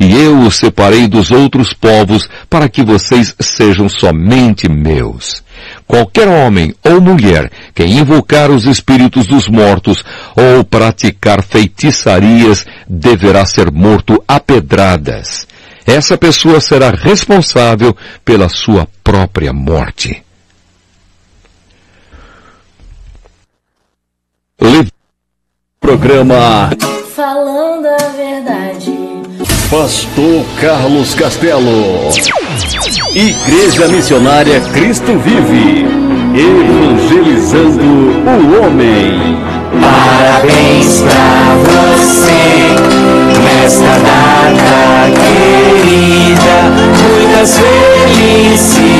e eu os separei dos outros povos para que vocês sejam somente meus. Qualquer homem ou mulher que invocar os espíritos dos mortos ou praticar feitiçarias deverá ser morto a pedradas. Essa pessoa será responsável pela sua própria morte. Programa Falando a verdade. Pastor Carlos Castelo. Igreja Missionária Cristo Vive. Evangelizando o homem. Parabéns pra você nesta data querida. Muitas felicidades,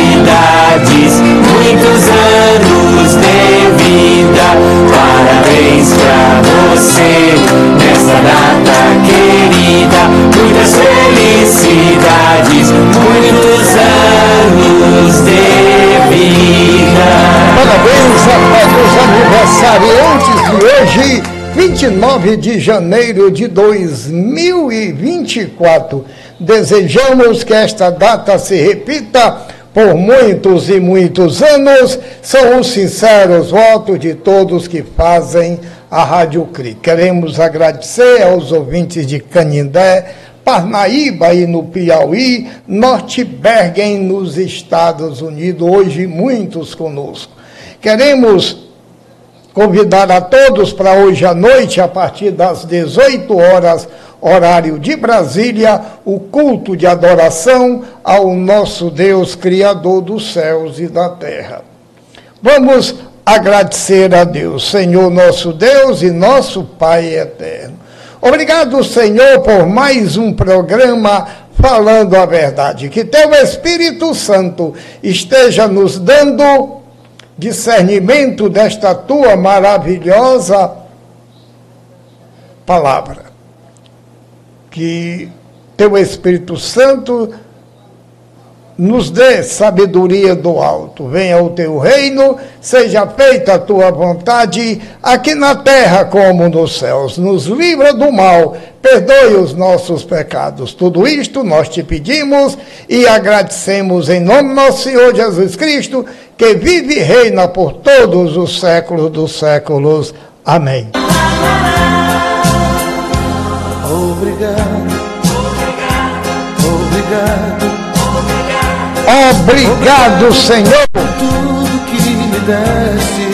muitos anos de vida. Parabéns pra você nesta data querida. Muitas felicidades, muitos anos de vida. Parabéns a todos os aniversariantes de hoje, 29 de janeiro de 2024. Desejamos que esta data se repita por muitos e muitos anos. São os sinceros votos de todos que fazem a Rádio CRI. Queremos agradecer aos ouvintes de Canindé, Parnaíba e no Piauí, Norte Bergen nos Estados Unidos, hoje muitos conosco. Queremos convidar a todos para hoje à noite, a partir das 18 horas, horário de Brasília, o culto de adoração ao nosso Deus, Criador dos céus e da terra. Vamos agradecer a Deus, Senhor nosso Deus e nosso Pai eterno. Obrigado, Senhor, por mais um programa falando a verdade. Que teu Espírito Santo esteja nos dando discernimento desta tua maravilhosa palavra. Que teu Espírito Santo nos dê sabedoria do alto. Venha o teu reino, seja feita a tua vontade, aqui na terra como nos céus. Nos livra do mal, perdoe os nossos pecados. Tudo isto nós te pedimos e agradecemos em nome do nosso Senhor Jesus Cristo, que vive e reina por todos os séculos dos séculos. Amém. Obrigado, obrigado, Obrigado, Senhor. por tudo que me deste.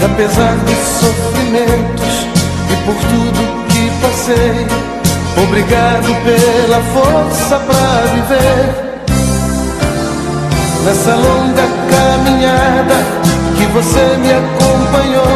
E apesar dos sofrimentos e por tudo que passei, obrigado pela força pra viver nessa longa caminhada que você me acompanhou.